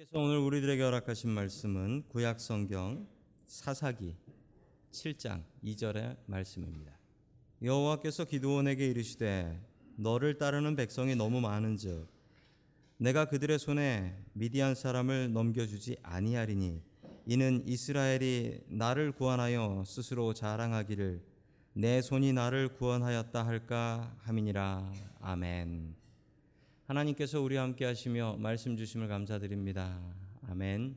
하나님께서 오늘 우리들에게 허락하신 말씀은 구약 성경 사사기 7장 2절의 말씀입니다. 여호와께서 기드온에게 이르시되 너를 따르는 백성이 너무 많은즉 내가 그들의 손에 미디안 사람을 넘겨주지 아니하리니 이는 이스라엘이 나를 구원하여 스스로 자랑하기를 내 손이 나를 구원하였다 할까 함이니라 아멘. 하나님께서 우리와 함께 하시며 말씀 주심을 감사드립니다. 아멘.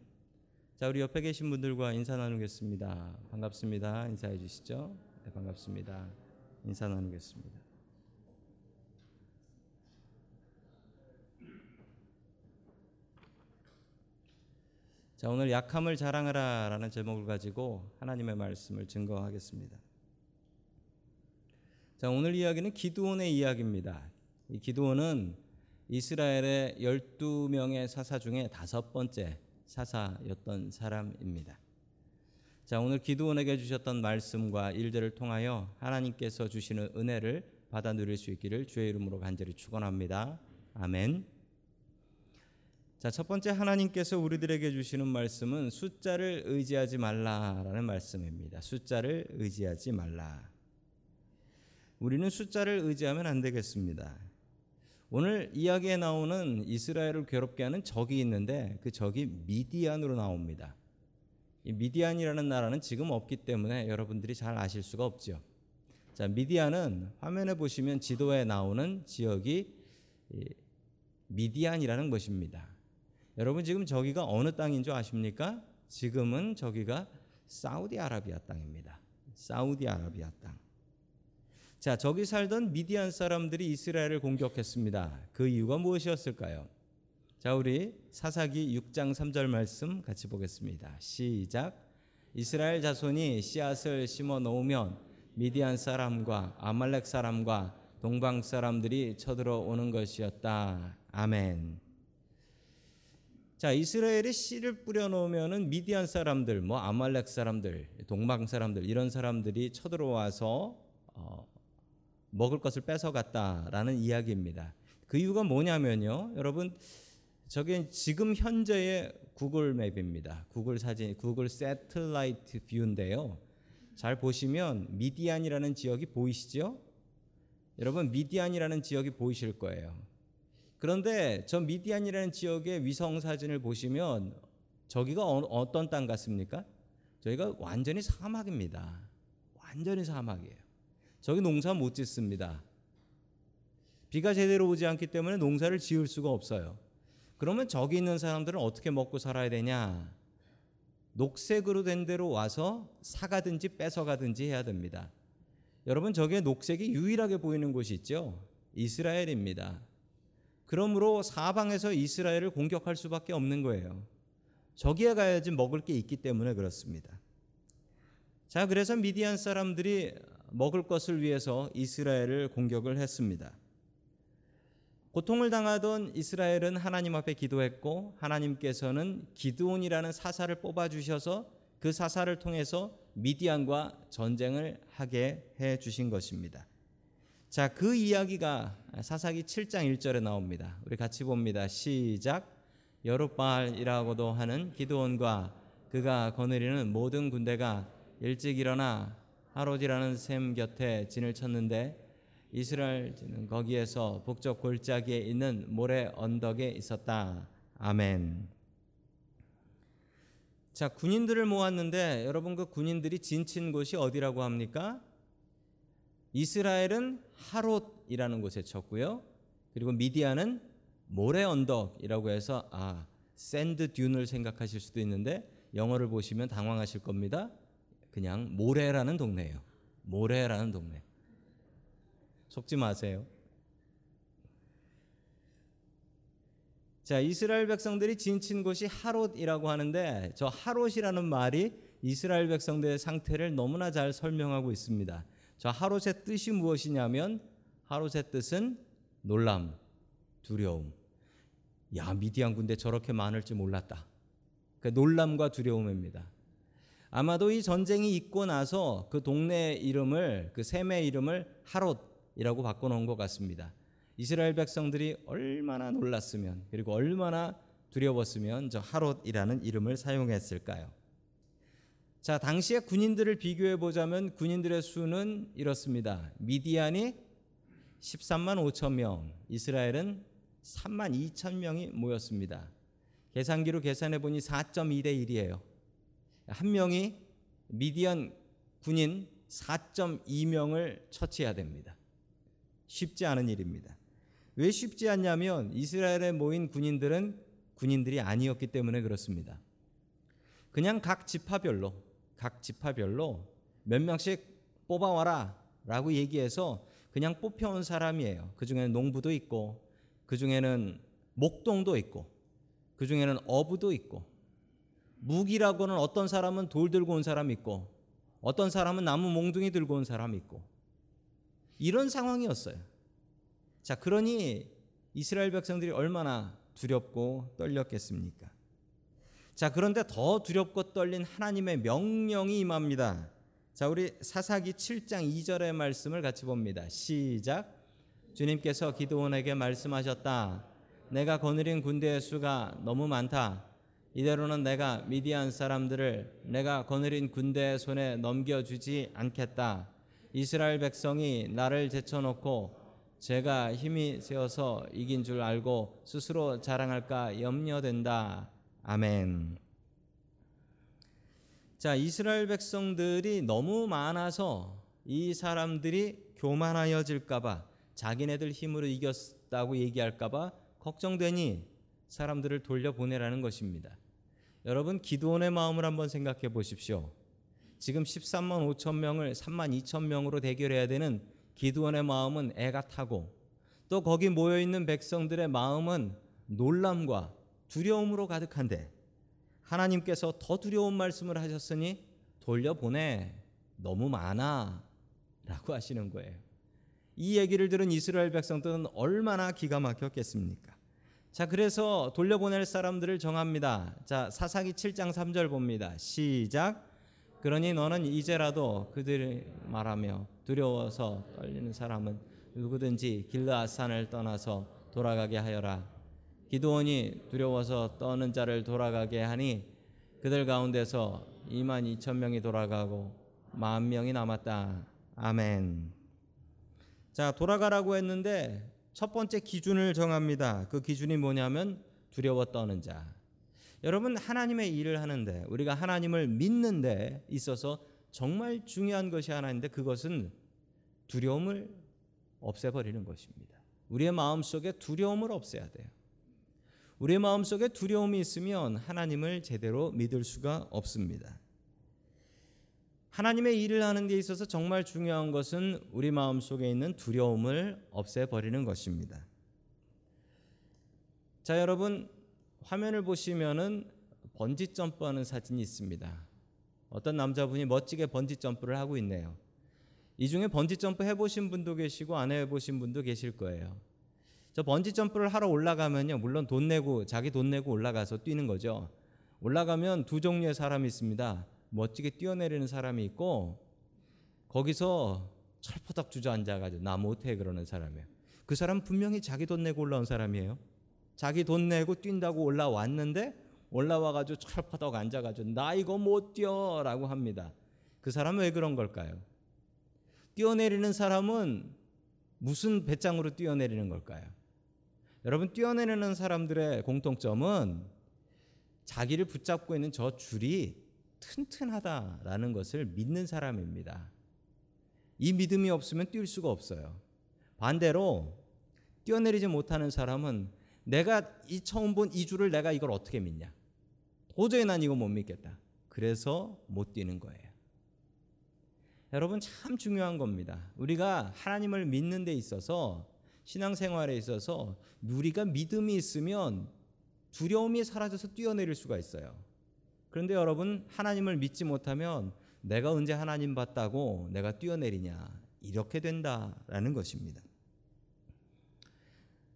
자, 우리 옆에 계신 분들과 인사 나누겠습니다. 반갑습니다. 인사해 주시죠. 네, 반갑습니다. 인사 나누겠습니다. 자, 오늘 약함을 자랑하라 라는 제목을 가지고 하나님의 말씀을 증거하겠습니다. 자, 오늘 이야기는 기드온의 이야기입니다. 이 기드온은 이스라엘의 12명의 사사 중에 다섯 번째 사사였던 사람입니다. 자, 오늘 기드온에게 주셨던 말씀과 일들을 통하여 하나님께서 주시는 은혜를 받아 누릴 수 있기를 주의 이름으로 간절히 축원합니다. 아멘. 자, 첫 번째 하나님께서 우리들에게 주시는 말씀은 숫자를 의지하지 말라라는 말씀입니다. 숫자를 의지하지 말라. 우리는 숫자를 의지하면 안 되겠습니다. 오늘 이야기에 나오는 이스라엘을 괴롭게 하는 적이 있는데 그 적이 미디안으로 나옵니다. 이 미디안이라는 나라는 지금 없기 때문에 여러분들이 잘 아실 수가 없죠. 자, 미디안은 화면에 보시면 지도에 나오는 지역이 미디안이라는 것입니다. 여러분 지금 저기가 어느 땅인 줄 아십니까? 지금은 저기가 사우디아라비아 땅입니다. 사우디아라비아 땅. 자, 저기 살던 미디안 사람들이 이스라엘을 공격했습니다. 그 이유가 무엇이었을까요? 자, 우리 사사기 6장 3절 말씀 같이 보겠습니다. 시작. 이스라엘 자손이 씨앗을 심어 놓으면 미디안 사람과 아말렉 사람과 동방 사람들이 쳐들어 오는 것이었다. 아멘. 자, 이스라엘이 씨를 뿌려 놓으면은 미디안 사람들, 뭐 아말렉 사람들, 동방 사람들 이런 사람들이 쳐들어와서 어, 먹을 것을 뺏어갔다라는 이야기입니다. 그 이유가 뭐냐면요, 여러분 저게 지금 현재의 구글 map입니다. 구글 사진, 구글 satellite view인데요. 잘 보시면 미디안이라는 지역이 보이시죠? 여러분 미디안이라는 지역이 보이실 거예요. 그런데 저 미디안이라는 지역의 위성 사진을 보시면 저기가 어, 떤땅 같습니까? 저희가 완전히 사막입니다. 완전히 사막이에요. 저기 농사 못 짓습니다. 비가 제대로 오지 않기 때문에 농사를 지을 수가 없어요. 그러면 저기 있는 사람들은 어떻게 먹고 살아야 되냐? 녹색으로 된 데로 와서 사가든지 뺏어가든지 해야 됩니다. 여러분 저게 녹색이 유일하게 보이는 곳이 있죠. 이스라엘입니다. 그러므로 사방에서 이스라엘을 공격할 수밖에 없는 거예요. 저기에 가야지 먹을 게 있기 때문에 그렇습니다. 자, 그래서 미디안 사람들이 먹을 것을 위해서 이스라엘을 공격을 했습니다. 고통을 당하던 이스라엘은 하나님 앞에 기도했고 하나님께서는 기드온이라는 사사를 뽑아 주셔서 그 사사를 통해서 미디안과 전쟁을 하게 해 주신 것입니다. 자, 그 이야기가 사사기 7장 1절에 나옵니다. 우리 같이 봅니다. 시작. 여룻바알이라고도 하는 기드온과 그가 거느리는 모든 군대가 일찍 일어나 하롯이라는 샘 곁에 진을 쳤는데 이스라엘은 거기에서 북쪽 골짜기에 있는 모래 언덕에 있었다. 아멘. 자, 군인들을 모았는데 여러분 그 군인들이 진친 곳이 어디라고 합니까? 이스라엘은 하롯이라는 곳에 쳤고요. 그리고 미디안은 모래 언덕이라고 해서 아, sand dune을 생각하실 수도 있는데 영어를 보시면 당황하실 겁니다. 그냥 모래라는 동네예요. 모래라는 동네. 속지 마세요. 자, 이스라엘 백성들이 진친 곳이 하롯이라고 하는데 저 하롯이라는 말이 이스라엘 백성들의 상태를 너무나 잘 설명하고 있습니다. 저 하롯의 뜻이 무엇이냐면 하롯의 뜻은 놀람, 두려움. 야, 미디안 군대 저렇게 많을지 몰랐다. 그 놀람과 두려움입니다. 아마도 이 전쟁이 있고 나서 그 동네 이름을 그 셈의 이름을 하롯이라고 바꿔 놓은 것 같습니다. 이스라엘 백성들이 얼마나 놀랐으면 그리고 얼마나 두려웠으면 저 하롯이라는 이름을 사용했을까요? 자, 당시의 군인들을 비교해 보자면 군인들의 수는 이렇습니다. 미디안이 13만 5천 명, 이스라엘은 3만 2천 명이 모였습니다. 계산기로 계산해 보니 4.2대 1이에요. 한 명이 미디안 군인 4.2명을 처치해야 됩니다. 쉽지 않은 일입니다. 왜 쉽지 않냐면 이스라엘에 모인 군인들은 군인들이 아니었기 때문에 그렇습니다. 그냥 각 지파별로 각 지파별로 몇 명씩 뽑아와라 라고 얘기해서 그냥 뽑혀온 사람이에요. 그 중에는 농부도 있고 그 중에는 목동도 있고 그 중에는 어부도 있고 무기라고는 어떤 사람은 돌 들고 온 사람 있고 어떤 사람은 나무 몽둥이 들고 온 사람 있고 이런 상황이었어요. 자, 그러니 이스라엘 백성들이 얼마나 두렵고 떨렸겠습니까? 자, 그런데 더 두렵고 떨린 하나님의 명령이 임합니다. 자, 우리 사사기 7장 2절의 말씀을 같이 봅니다. 시작. 주님께서 기도원에게 말씀하셨다. 내가 거느린 군대의 수가 너무 많다. 이대로는 내가 미디안 사람들을 내가 거느린 군대의 손에 넘겨주지 않겠다. 이스라엘 백성이 나를 제쳐놓고 제가 힘이 세어서 이긴 줄 알고 스스로 자랑할까 염려된다. 아멘. 자, 이스라엘 백성들이 너무 많아서 이 사람들이 교만하여질까봐 자기네들 힘으로 이겼다고 얘기할까봐 걱정되니 사람들을 돌려보내라는 것입니다. 여러분 기도원의 마음을 한번 생각해 보십시오. 지금 13만 5천 명을 3만 2천 명으로 대결해야 되는 기도원의 마음은 애가 타고 또 거기 모여 있는 백성들의 마음은 놀람과 두려움으로 가득한데 하나님께서 더 두려운 말씀을 하셨으니 돌려보내 너무 많아라고 하시는 거예요. 이 얘기를 들은 이스라엘 백성들은 얼마나 기가 막혔겠습니까? 자, 그래서 돌려보낼 사람들을 정합니다. 자, 사사기 7장 3절 봅니다. 시작. 그러니 너는 이제라도 그들이 말하며 두려워서 떨리는 사람은 누구든지 길르앗산을 떠나서 돌아가게 하여라. 기도원이 두려워서 떠는 자를 돌아가게 하니 그들 가운데서 2만 2천 명이 돌아가고 만 명이 남았다. 아멘. 자, 돌아가라고 했는데 첫 번째 기준을 정합니다. 그 기준이 뭐냐면 두려워 떠는 자. 여러분 하나님의 일을 하는데 우리가 하나님을 믿는데 있어서 정말 중요한 것이 하나 있는데 그것은 두려움을 없애버리는 것입니다. 우리의 마음속에 두려움을 없애야 돼요. 우리의 마음속에 두려움이 있으면 하나님을 제대로 믿을 수가 없습니다. 하나님의 일을 하는 데 있어서 정말 중요한 것은 우리 마음 속에 있는 두려움을 없애버리는 것입니다. 자, 여러분 화면을 보시면은 번지 점프하는 사진이 있습니다. 어떤 남자분이 멋지게 번지 점프를 하고 있네요. 이 중에 번지 점프 해보신 분도 계시고 안 해보신 분도 계실 거예요. 저 번지 점프를 하러 올라가면요, 물론 돈 내고 자기 돈 내고 올라가서 뛰는 거죠. 올라가면 두 종류의 사람이 있습니다. 멋지게 뛰어내리는 사람이 있고 거기서 철퍼덕 주저앉아가지고 나 못해 그러는 사람이에요. 그 사람 분명히 자기 돈 내고 올라온 사람이에요. 자기 돈 내고 뛴다고 올라왔는데 올라와가지고 철퍼덕 앉아가지고 나 이거 못 뛰어라고 합니다. 그 사람은 왜 그런 걸까요? 뛰어내리는 사람은 무슨 배짱으로 뛰어내리는 걸까요? 여러분 뛰어내리는 사람들의 공통점은 자기를 붙잡고 있는 저 줄이 튼튼하다라는 것을 믿는 사람입니다. 이 믿음이 없으면 뛸 수가 없어요. 반대로 뛰어내리지 못하는 사람은 내가 이 처음 본 이 줄을 내가 이걸 어떻게 믿냐? 도저히 난 이거 못 믿겠다. 그래서 못 뛰는 거예요. 여러분 참 중요한 겁니다. 우리가 하나님을 믿는 데 있어서 신앙생활에 있어서 우리가 믿음이 있으면 두려움이 사라져서 뛰어내릴 수가 있어요. 그런데 여러분 하나님을 믿지 못하면 내가 언제 하나님 봤다고 내가 뛰어내리냐 이렇게 된다라는 것입니다.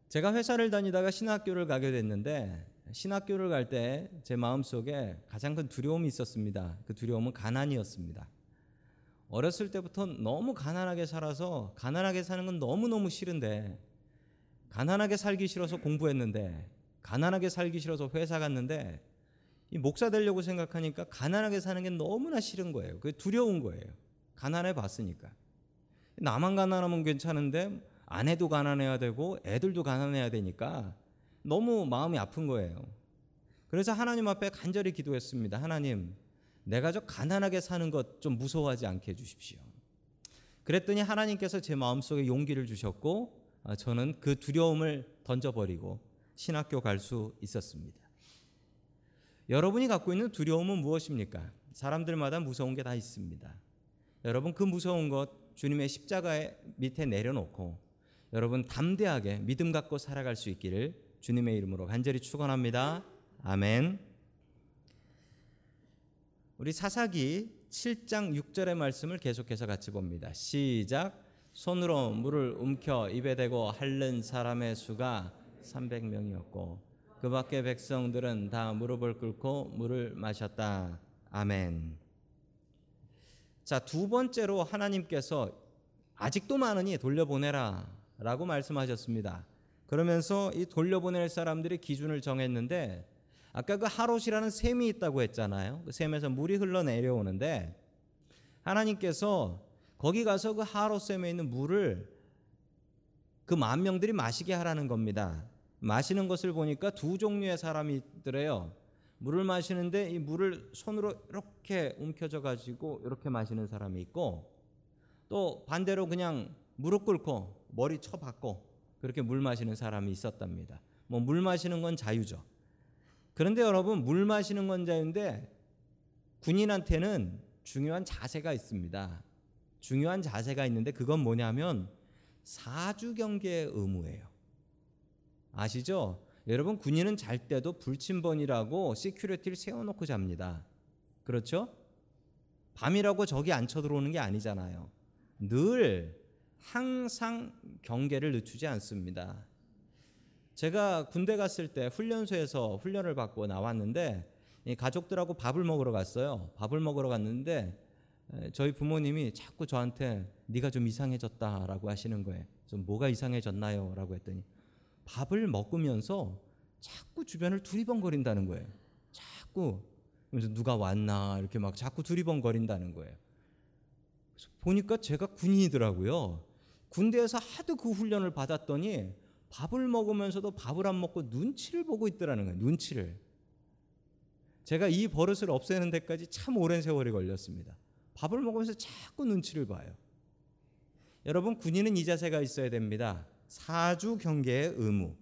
제가 회사를 다니다가 신학교를 가게 됐는데 신학교를 갈 때 제 마음속에 가장 큰 두려움이 있었습니다. 그 두려움은 가난이었습니다. 어렸을 때부터 너무 가난하게 살아서 가난하게 사는 건 너무너무 싫은데 가난하게 살기 싫어서 공부했는데 가난하게 살기 싫어서 회사 갔는데 이 목사 되려고 생각하니까 가난하게 사는 게 너무나 싫은 거예요. 그 두려운 거예요. 가난해 봤으니까. 나만 가난하면 괜찮은데 아내도 가난해야 되고 애들도 가난해야 되니까 너무 마음이 아픈 거예요. 그래서 하나님 앞에 간절히 기도했습니다. 하나님, 내가 저 가난하게 사는 것 좀 무서워하지 않게 해주십시오. 그랬더니 하나님께서 제 마음속에 용기를 주셨고 아, 저는 그 두려움을 던져버리고 신학교 갈 수 있었습니다. 여러분이 갖고 있는 두려움은 무엇입니까? 사람들마다 무서운 게 다 있습니다. 여러분 그 무서운 것 주님의 십자가의 밑에 내려놓고 여러분 담대하게 믿음 갖고 살아갈 수 있기를 주님의 이름으로 간절히 축원합니다. 아멘. 우리 사사기 7장 6절의 말씀을 계속해서 같이 봅니다. 시작. 손으로 물을 움켜 입에 대고 핥는 사람의 수가 300명이었고 그 밖에 백성들은 다 무릎을 꿇고 물을 마셨다. 아멘. 자, 두 번째로 하나님께서 아직도 많으니 돌려보내라 라고 말씀하셨습니다. 그러면서 이 돌려보낼 사람들의 기준을 정했는데 아까 그 하롯이라는 샘이 있다고 했잖아요. 그 샘에서 물이 흘러 내려오는데 하나님께서 거기 가서 그 하롯 샘에 있는 물을 그 만 명들이 마시게 하라는 겁니다. 마시는 것을 보니까 두 종류의 사람이 있더래요. 물을 마시는데 이 물을 손으로 이렇게 움켜져 가지고 이렇게 마시는 사람이 있고 또 반대로 그냥 무릎 꿇고 머리 쳐박고 그렇게 물 마시는 사람이 있었답니다. 뭐 물 마시는 건 자유죠. 그런데 여러분 물 마시는 건 자유인데 군인한테는 중요한 자세가 있습니다. 중요한 자세가 있는데 그건 뭐냐면 사주 경계의 의무예요. 아시죠? 여러분 군인은 잘 때도 불침번이라고 security를 세워놓고 잡니다. 그렇죠? 밤이라고 적이 안 쳐들어오는 게 아니잖아요. 늘 항상 경계를 늦추지 않습니다. 제가 군대 갔을 때 훈련소에서 훈련을 받고 나왔는데 가족들하고 밥을 먹으러 갔어요. 밥을 먹으러 갔는데 저희 부모님이 자꾸 저한테 네가 좀 이상해졌다라고 하시는 거예요. 좀 뭐가 이상해졌나요?라고 했더니 밥을 먹으면서 자꾸 주변을 두리번거린다는 거예요. 자꾸 그래서 누가 왔나 이렇게 막 자꾸 두리번거린다는 거예요. 보니까 제가 군인이더라고요. 군대에서 하도 그 훈련을 받았더니 밥을 먹으면서도 밥을 안 먹고 눈치를 보고 있더라는 거예요. 눈치를. 제가 이 버릇을 없애는 데까지 참 오랜 세월이 걸렸습니다. 밥을 먹으면서 자꾸 눈치를 봐요. 여러분 군인은 이 자세가 있어야 됩니다. 사주 경계의 의무.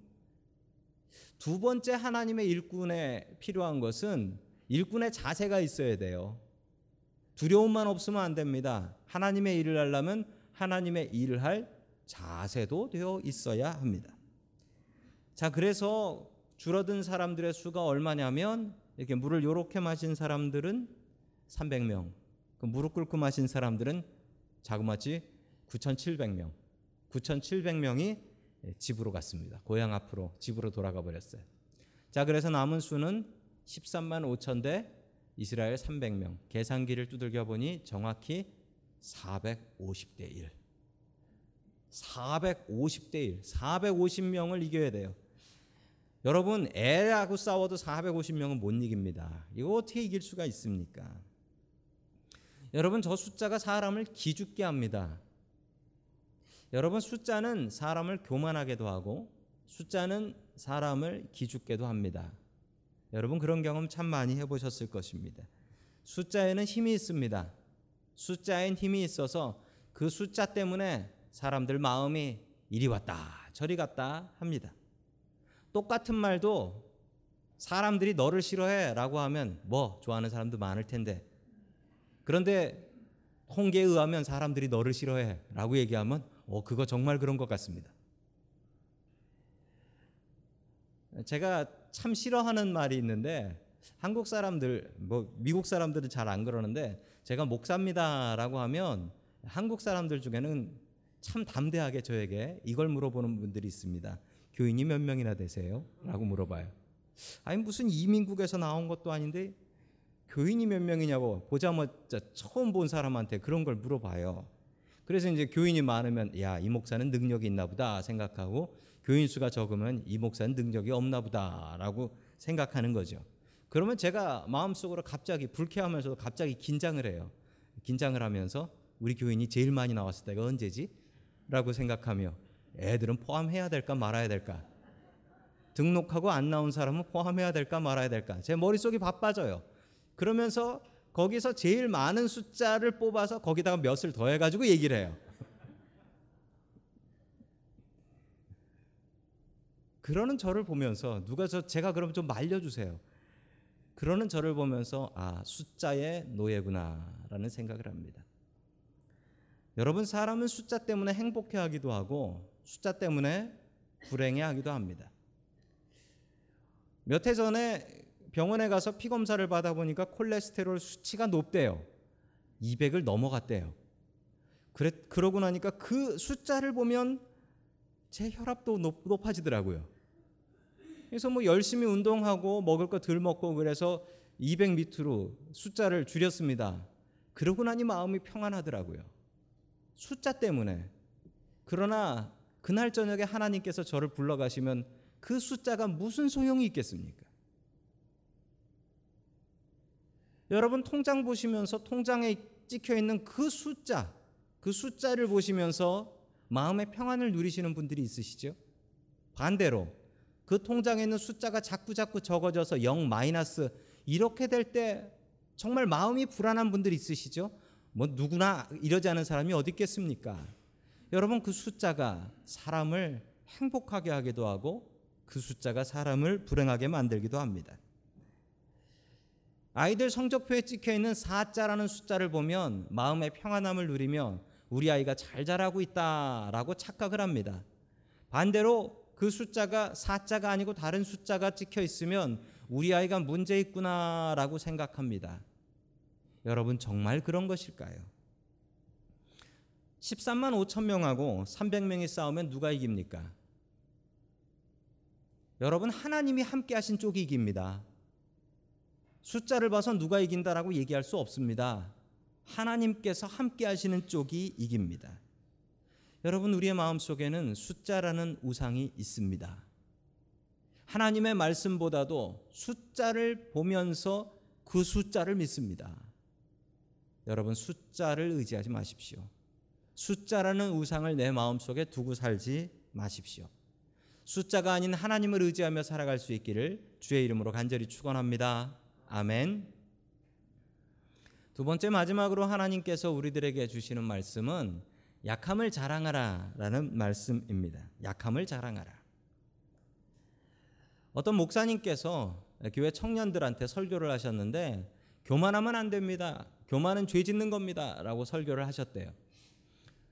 두 번째 하나님의 일꾼에 필요한 것은 일꾼의 자세가 있어야 돼요. 두려움만 없으면 안 됩니다. 하나님의 일을 하려면 하나님의 일을 할 자세도 되어 있어야 합니다. 자, 그래서 줄어든 사람들의 수가 얼마냐면 이렇게 물을 요렇게 마신 사람들은 300명. 그 무릎 꿇고 마신 사람들은 자그마치 9,700명. 9,700명이 집으로 갔습니다. 고향 앞으로 집으로 돌아가 버렸어요. 자, 그래서 남은 수는 13만 5천 대 이스라엘 300명. 계산기를 두들겨 보니 정확히 450대 1. 450대 1. 450명을 이겨야 돼요. 여러분 애하고 싸워도 450명은 못 이깁니다. 이거 어떻게 이길 수가 있습니까? 여러분 저 숫자가 사람을 기죽게 합니다. 여러분 숫자는 사람을 교만하게도 하고 숫자는 사람을 기죽게도 합니다. 여러분 그런 경험 참 많이 해보셨을 것입니다. 숫자에는 힘이 있습니다. 숫자엔 힘이 있어서 그 숫자 때문에 사람들 마음이 이리 왔다 저리 갔다 합니다. 똑같은 말도 사람들이 너를 싫어해 라고 하면 뭐 좋아하는 사람도 많을 텐데 그런데 통계에 의하면 사람들이 너를 싫어해 라고 얘기하면 어 그거 정말 그런 것 같습니다. 제가 참 싫어하는 말이 있는데 한국 사람들 뭐 미국 사람들은 잘 안 그러는데 제가 목사입니다라고 하면 한국 사람들 중에는 참 담대하게 저에게 이걸 물어보는 분들이 있습니다. 교인이 몇 명이나 되세요? 라고 물어봐요. 아니 무슨 이민국에서 나온 것도 아닌데 교인이 몇 명이냐고 보자마자 처음 본 사람한테 그런 걸 물어봐요. 그래서 이제 교인이 많으면 야, 이 목사는 능력이 있나 보다 생각하고 교인 수가 적으면 이 목사는 능력이 없나 보다라고 생각하는 거죠. 그러면 제가 마음속으로 갑자기 불쾌하면서도 갑자기 긴장을 해요. 긴장을 하면서 우리 교인이 제일 많이 나왔을 때가 언제지? 라고 생각하며 애들은 포함해야 될까 말아야 될까? 등록하고 안 나온 사람은 포함해야 될까 말아야 될까? 제 머릿속이 바빠져요. 그러면서 거기서 제일 많은 숫자를 뽑아서 거기다가 몇을 더해가지고 얘기를 해요. 그러는 저를 보면서 누가 저 제가 그럼 좀 말려주세요. 그러는 저를 보면서 아 숫자의 노예구나라는 생각을 합니다. 여러분 사람은 숫자 때문에 행복해하기도 하고 숫자 때문에 불행해하기도 합니다. 몇 해 전에 병원에 가서 피 검사를 받아 보니까 콜레스테롤 수치가 높대요. 200을 넘어갔대요. 그래 그러고 나니까 그 숫자를 보면 제 혈압도 높, 높아지더라고요. 그래서 뭐 열심히 운동하고 먹을 거 덜 먹고 그래서 200 밑으로 숫자를 줄였습니다. 그러고 나니 마음이 평안하더라고요. 숫자 때문에. 그러나 그날 저녁에 하나님께서 저를 불러가시면 그 숫자가 무슨 소용이 있겠습니까? 여러분 통장 보시면서 통장에 찍혀 있는 그 숫자, 그 숫자를 보시면서 마음의 평안을 누리시는 분들이 있으시죠? 반대로 그 통장에 있는 숫자가 자꾸 자꾸 적어져서 0 마이너스 이렇게 될 때 정말 마음이 불안한 분들이 있으시죠? 뭐 누구나 이러지 않은 사람이 어디 있겠습니까? 여러분 그 숫자가 사람을 행복하게 하기도 하고 그 숫자가 사람을 불행하게 만들기도 합니다. 아이들 성적표에 찍혀 있는 4자라는 숫자를 보면 마음의 평안함을 누리며 우리 아이가 잘 자라고 있다라고 착각을 합니다. 반대로 그 숫자가 4자가 아니고 다른 숫자가 찍혀 있으면 우리 아이가 문제 있구나라고 생각합니다. 여러분 정말 그런 것일까요? 13만 5천 명하고 300명이 싸우면 누가 이깁니까? 여러분 하나님이 함께 하신 쪽이 이깁니다. 숫자를 봐서 누가 이긴다라고 얘기할 수 없습니다. 하나님께서 함께 하시는 쪽이 이깁니다. 여러분 우리의 마음속에는 숫자라는 우상이 있습니다. 하나님의 말씀보다도 숫자를 보면서 그 숫자를 믿습니다. 여러분 숫자를 의지하지 마십시오. 숫자라는 우상을 내 마음속에 두고 살지 마십시오. 숫자가 아닌 하나님을 의지하며 살아갈 수 있기를 주의 이름으로 간절히 축원합니다. 아멘. 두 번째 마지막으로 하나님께서 우리들에게 주시는 말씀은 약함을 자랑하라라는 말씀입니다. 약함을 자랑하라. 어떤 목사님께서 교회 청년들한테 설교를 하셨는데 교만하면 안 됩니다. 교만은 죄 짓는 겁니다라고 설교를 하셨대요.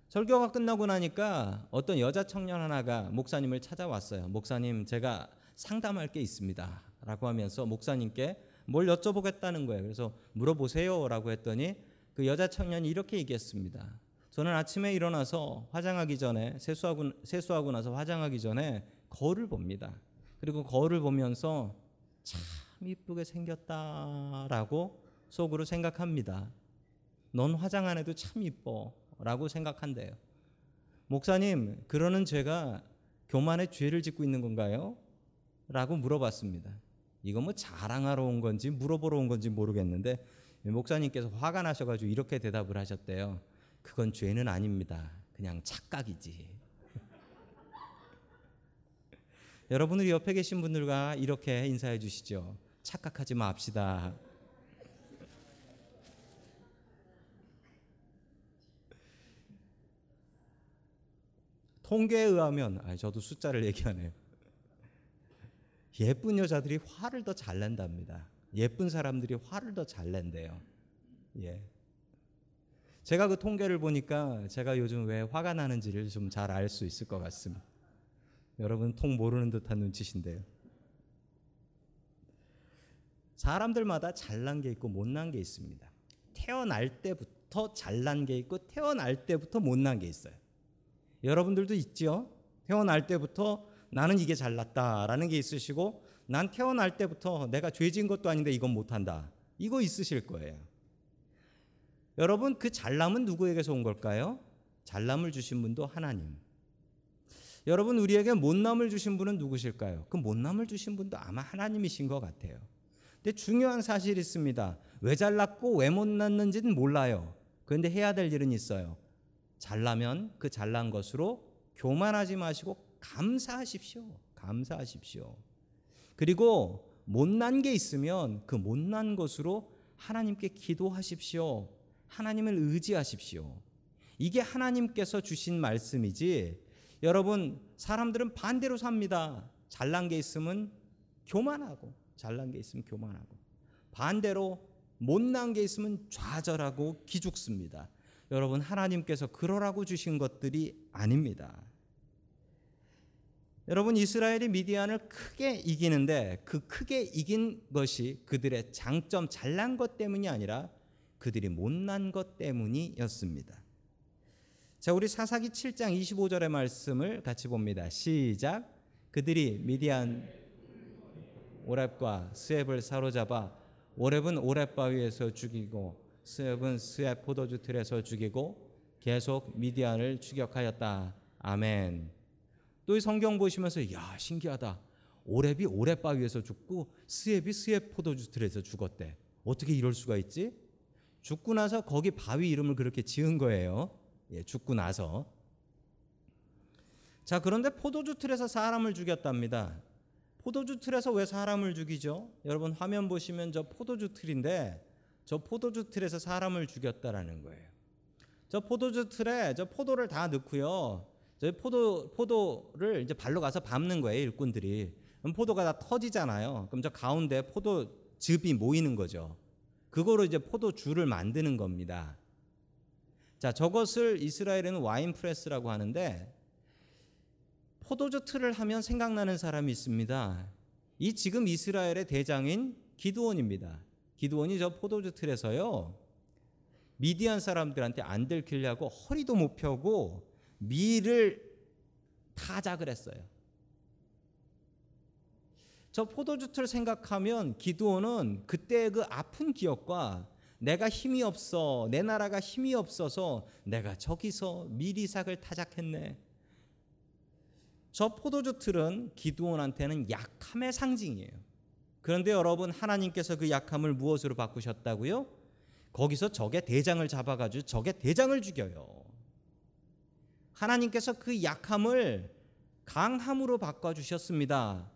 설교가 끝나고 나니까 어떤 여자 청년 하나가 목사님을 찾아왔어요. 목사님, 제가 상담할 게 있습니다 라고 하면서 목사님께 뭘 여쭤보겠다는 거예요. 그래서 물어보세요라고 했더니 그 여자 청년이 이렇게 얘기했습니다. 저는 아침에 일어나서 화장하기 전에 세수하고 세수하고 나서 화장하기 전에 거울을 봅니다. 그리고 거울을 보면서 참 이쁘게 생겼다라고 속으로 생각합니다. 넌 화장 안 해도 참 이뻐라고 생각한대요. 목사님, 그러는 죄가 교만의 죄를 짓고 있는 건가요? 라고 물어봤습니다. 이거 뭐 자랑하러 온 건지 물어보러 온 건지 모르겠는데 목사님께서 화가 나셔가지고 이렇게 대답을 하셨대요. 그건 죄는 아닙니다. 그냥 착각이지. 여러분 우리 옆에 계신 분들과 이렇게 인사해 주시죠. 착각하지 맙시다. 통계에 의하면 아 저도 숫자를 얘기하네요. 예쁜 여자들이 화를 더 잘 낸답니다. 예쁜 사람들이 화를 더 잘 낸대요. 예. 제가 그 통계를 보니까 제가 요즘 왜 화가 나는지를 좀 잘 알 수 있을 것 같습니다. 여러분 통 모르는 듯한 눈치신데요. 사람들마다 잘난 게 있고 못난 게 있습니다. 태어날 때부터 잘난 게 있고 태어날 때부터 못난 게 있어요. 여러분들도 있죠? 태어날 때부터 나는 이게 잘났다라는 게 있으시고 난 태어날 때부터 내가 죄진 것도 아닌데 이건 못한다. 이거 있으실 거예요. 여러분 그 잘남은 누구에게서 온 걸까요? 잘남을 주신 분도 하나님. 여러분 우리에게 못남을 주신 분은 누구실까요? 그 못남을 주신 분도 아마 하나님이신 것 같아요. 근데 중요한 사실이 있습니다. 왜 잘났고 왜 못났는지는 몰라요. 그런데 해야 될 일은 있어요. 잘나면 그 잘난 것으로 교만하지 마시고 감사하십시오. 감사하십시오. 그리고 못난 게 있으면 그 못난 것으로 하나님께 기도하십시오. 하나님을 의지하십시오. 이게 하나님께서 주신 말씀이지. 여러분, 사람들은 반대로 삽니다. 잘난 게 있으면 교만하고, 잘난 게 있으면 교만하고. 반대로 못난 게 있으면 좌절하고 기죽습니다. 여러분, 하나님께서 그러라고 주신 것들이 아닙니다. 여러분 이스라엘이 미디안을 크게 이기는데 그 크게 이긴 것이 그들의 장점 잘난 것 때문이 아니라 그들이 못난 것 때문이었습니다. 자, 우리 사사기 7장 25절의 말씀을 같이 봅니다. 시작. 그들이 미디안 오랩과 스앱을 사로잡아 오랩은 오랩 바위에서 죽이고 스앱은 스앱 포도주 틀에서 죽이고 계속 미디안을 추격하였다. 아멘. 또 이 성경 보시면서 야 신기하다. 오랩이 오랩 바위에서 죽고 스앱이 스앱 포도주 틀에서 죽었대. 어떻게 이럴 수가 있지? 죽고 나서 거기 바위 이름을 그렇게 지은 거예요. 예, 죽고 나서. 자, 그런데 포도주 틀에서 사람을 죽였답니다. 포도주 틀에서 왜 사람을 죽이죠? 여러분 화면 보시면 저 포도주 틀인데 저 포도주 틀에서 사람을 죽였다라는 거예요. 저 포도주 틀에 저 포도를 다 넣고요. 저 포도 포도를 이제 발로 가서 밟는 거예요, 일꾼들이. 그럼 포도가 다 터지잖아요. 그럼 저 가운데 포도 즙이 모이는 거죠. 그거로 이제 포도주를 만드는 겁니다. 자, 저것을 이스라엘에는 wine press라고 하는데 포도주 틀을 하면 생각나는 사람이 있습니다. 이 지금 이스라엘의 대장인 기드온입니다. 기드온이 저 포도주 틀에서요. 미디안 사람들한테 안 들키려고 허리도 못 펴고 밀을 타작을 했어요. 저 포도주 틀 생각하면 기드온은 그때 그 아픈 기억과 내가 힘이 없어 내 나라가 힘이 없어서 내가 저기서 미리삭을 타작했네. 저 포도주 틀은 기드온한테는 약함의 상징이에요. 그런데 여러분 하나님께서 그 약함을 무엇으로 바꾸셨다고요? 거기서 적의 대장을 잡아가지고 적의 대장을 죽여요. 하나님께서 그 약함을 강함으로 바꿔 주셨습니다.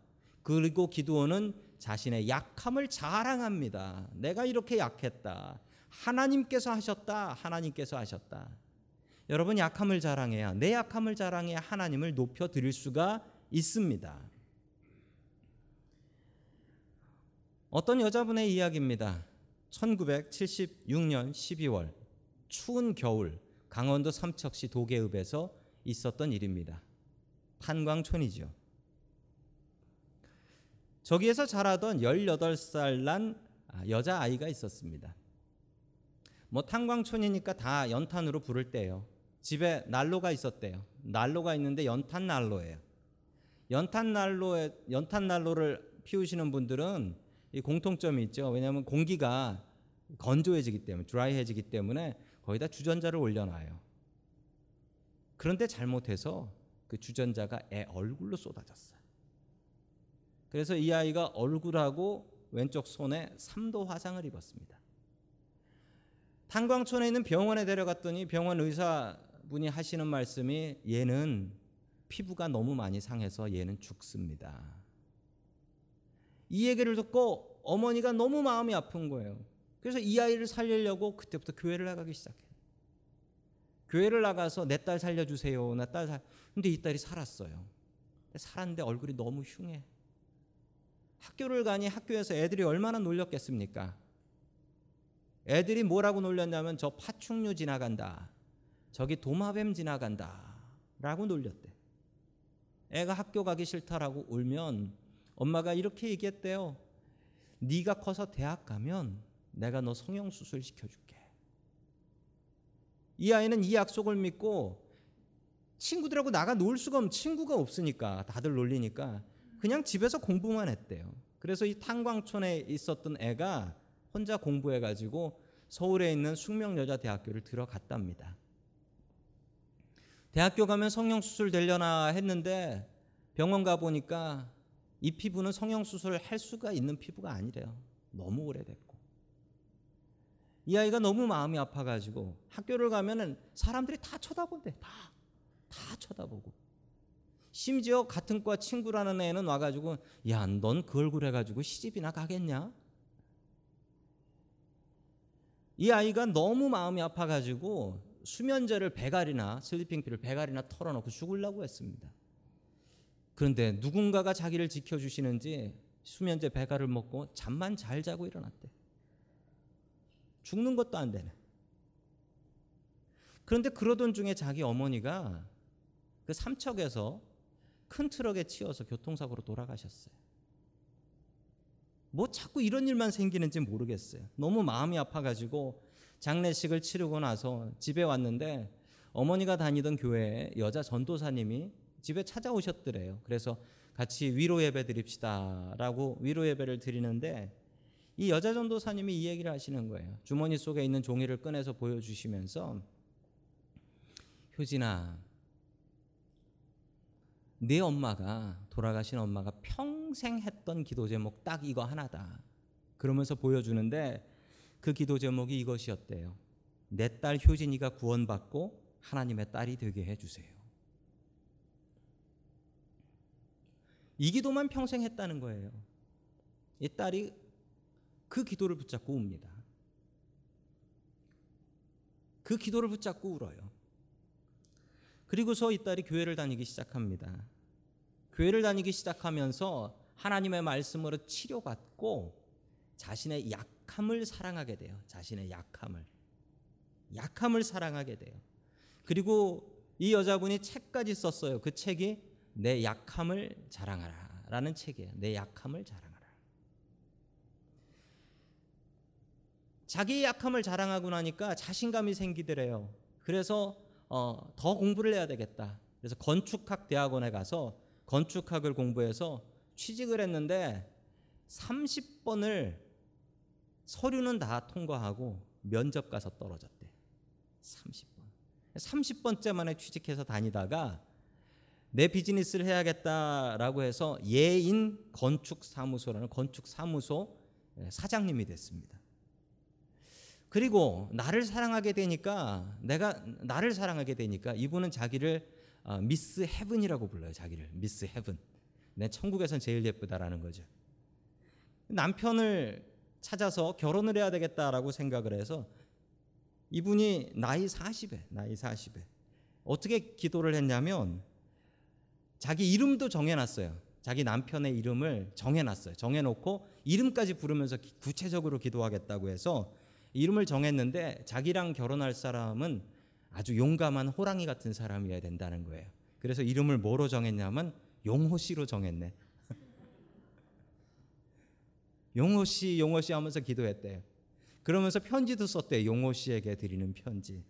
그리고 기도원은 자신의 약함을 자랑합니다. 내가 이렇게 약했다. 하나님께서 하셨다. 하나님께서 하셨다. 여러분 약함을 자랑해야 내 약함을 자랑해야 하나님을 높여 드릴 수가 있습니다. 어떤 여자분의 이야기입니다. 1976년 12월 추운 겨울 강원도 삼척시 도계읍에서 있었던 일입니다. 탄광촌이죠. 저기에서 자라던 18살 난 여자 아이가 있었습니다. 뭐 탄광촌이니까 다 연탄으로 부를 때요. 집에 난로가 있었대요. 난로가 있는데 연탄 난로예요. 연탄 난로에 연탄 난로를 피우시는 분들은 이 공통점이 있죠. 왜냐하면 공기가 건조해지기 때문에 드라이해지기 때문에 거기다 주전자를 올려놔요. 그런데 잘못해서 그 주전자가 애 얼굴로 쏟아졌어요. 그래서 이 아이가 얼굴하고 왼쪽 손에 3도 화상을 입었습니다. 탄광촌에 있는 병원에 데려갔더니 병원 의사분이 하시는 말씀이 얘는 피부가 너무 많이 상해서 얘는 죽습니다. 이 얘기를 듣고 어머니가 너무 마음이 아픈 거예요. 그래서 이 아이를 살리려고 그때부터 교회를 나가기 시작해요. 교회를 나가서 내 딸 살려주세요. 나 딸 살. 근데 이 딸이 살았어요. 살았는데 얼굴이 너무 흉해. 학교를 가니 학교에서 애들이 얼마나 놀렸겠습니까? 애들이 뭐라고 놀렸냐면 저 파충류 지나간다. 저기 도마뱀 지나간다. 라고 놀렸대. 애가 학교 가기 싫다라고 울면 엄마가 이렇게 얘기했대요. 네가 커서 대학 가면 내가 너 성형 수술 시켜줄게. 이 아이는 이 약속을 믿고 친구들하고 나가 놀 수가 없, 친구가 없으니까 다들 놀리니까 그냥 집에서 공부만 했대요. 그래서 이 탄광촌에 있었던 애가 혼자 공부해 가지고 서울에 있는 숙명여자대학교를 들어갔답니다. 대학교 가면 성형 수술 되려나 했는데 병원 가 보니까 이 피부는 성형 수술을 할 수가 있는 피부가 아니래요. 너무 오래됐고. 이 아이가 너무 마음이 아파가지고 학교를 가면은 사람들이 다 쳐다본대. 다. 다 쳐다보고. 심지어 같은 과 친구라는 애는 와가지고 야, 넌 그 얼굴 해가지고 시집이나 가겠냐? 이 아이가 너무 마음이 아파가지고 수면제를 배갈이나 슬리핑필을 배갈이나 털어놓고 죽으려고 했습니다. 그런데 누군가가 자기를 지켜주시는지 수면제 배갈을 먹고 잠만 잘 자고 일어났대. 죽는 것도 안 되네. 그런데 그러던 중에 자기 어머니가 그 삼척에서 큰 트럭에 치여서 교통사고로 돌아가셨어요. 뭐 자꾸 이런 일만 생기는지 모르겠어요. 너무 마음이 아파가지고 장례식을 치르고 나서 집에 왔는데 어머니가 다니던 교회에 여자 전도사님이 집에 찾아오셨더래요. 그래서 같이 위로 예배 드립시다라고 위로 예배를 드리는데 이 여자 전도사님이 이 얘기를 하시는 거예요. 주머니 속에 있는 종이를 꺼내서 보여주시면서 효진아, 네 엄마가 돌아가신 엄마가 평생 했던 기도 제목 딱 이거 하나다. 그러면서 보여주는데 그 기도 제목이 이것이었대요. 내 딸 효진이가 구원받고 하나님의 딸이 되게 해주세요. 이 기도만 평생 했다는 거예요. 이 딸이 그 기도를 붙잡고 웁니다. 그 기도를 붙잡고 울어요. 그리고서 이 딸이 교회를 다니기 시작합니다. 교회를 다니기 시작하면서 하나님의 말씀으로 치료받고 자신의 약함을 사랑하게 돼요. 자신의 약함을. 약함을 사랑하게 돼요. 그리고 이 여자분이 책까지 썼어요. 그 책이 내 약함을 자랑하라 라는 책이에요. 내 약함을 자랑하라. 자기의 약함을 자랑하고 나니까 자신감이 생기더래요. 그래서 어, 더 공부를 해야 되겠다. 그래서 건축학 대학원에 가서 건축학을 공부해서 취직을 했는데 30번을 서류는 다 통과하고 면접 가서 떨어졌대. 30번. 30번째 만에 취직해서 다니다가 내 비즈니스를 해야겠다라고 해서 예인 건축 사무소라는 건축 사무소 사장님이 됐습니다. 그리고 나를 사랑하게 되니까 내가 나를 사랑하게 되니까 이분은 자기를 어, Miss Heaven이라고 불러요. 자기를 Miss Heaven. 내 천국에선 제일 예쁘다라는 거죠. 남편을 찾아서 결혼을 해야 되겠다라고 생각을 해서 이분이 나이 40에 나이 40에 어떻게 기도를 했냐면 자기 이름도 정해놨어요. 자기 남편의 이름을 정해놨어요. 정해놓고 이름까지 부르면서 구체적으로 기도하겠다고 해서 이름을 정했는데 자기랑 결혼할 사람은 아주 용감한 호랑이 같은 사람이어야 된다는 거예요. 그래서 이름을 뭐로 정했냐면 용호 씨로 정했네. 용호 씨, 용호 씨 하면서 기도했대요. 그러면서 편지도 썼대요. 용호 씨에게 드리는 편지.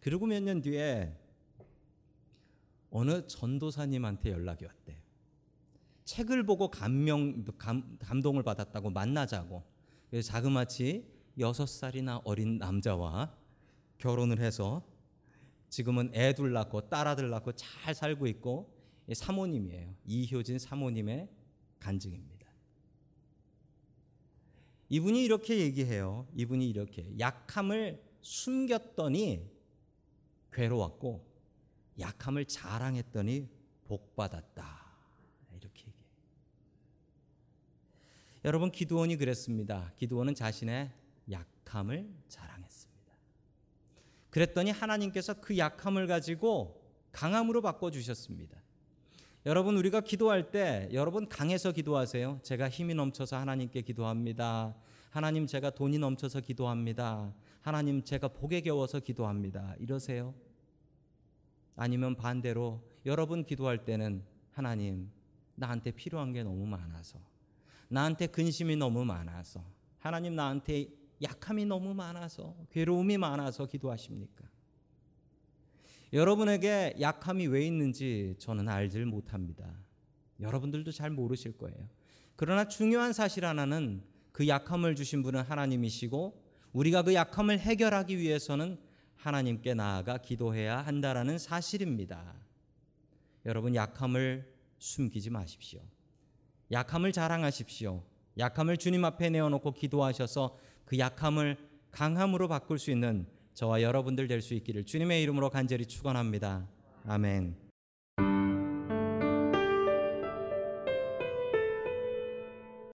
그리고 몇 년 뒤에 어느 전도사님한테 연락이 왔대요. 책을 보고 감명, 감, 감동을 받았다고 만나자고. 그래서 자그마치 여섯 살이나 어린 남자와 결혼을 해서 지금은 애둘 낳고 딸아들 낳고 잘 살고 있고 사모님이에요. 이효진 사모님의 간증입니다. 이분이 이렇게 얘기해요. 이분이 이렇게 약함을 숨겼더니 괴로웠고 약함을 자랑했더니 복받았다. 이렇게 얘기해요. 여러분 기도원이 그랬습니다. 기도원은 자신의 약함을 자랑했습니다. 그랬더니 하나님께서 그 약함을 가지고 강함으로 바꿔 주셨습니다. 여러분 우리가 기도할 때 여러분 강해서 기도하세요. 제가 힘이 넘쳐서 하나님께 기도합니다. 하나님 제가 돈이 넘쳐서 기도합니다. 하나님 제가 복에 겨워서 기도합니다. 이러세요? 아니면 반대로 여러분 기도할 때는 하나님 나한테 필요한 게 너무 많아서 나한테 근심이 너무 많아서 하나님 나한테 약함이 너무 많아서 괴로움이 많아서 기도하십니까? 여러분에게 약함이 왜 있는지 저는 알질 못합니다. 여러분들도 잘 모르실 거예요. 그러나 중요한 사실 하나는 그 약함을 주신 분은 하나님이시고 우리가 그 약함을 해결하기 위해서는 하나님께 나아가 기도해야 한다라는 사실입니다. 여러분 약함을 숨기지 마십시오. 약함을 자랑하십시오. 약함을 주님 앞에 내어놓고 기도하셔서 그 약함을 강함으로 바꿀 수 있는 저와 여러분들 될 수 있기를 주님의 이름으로 간절히 축원합니다. 아멘.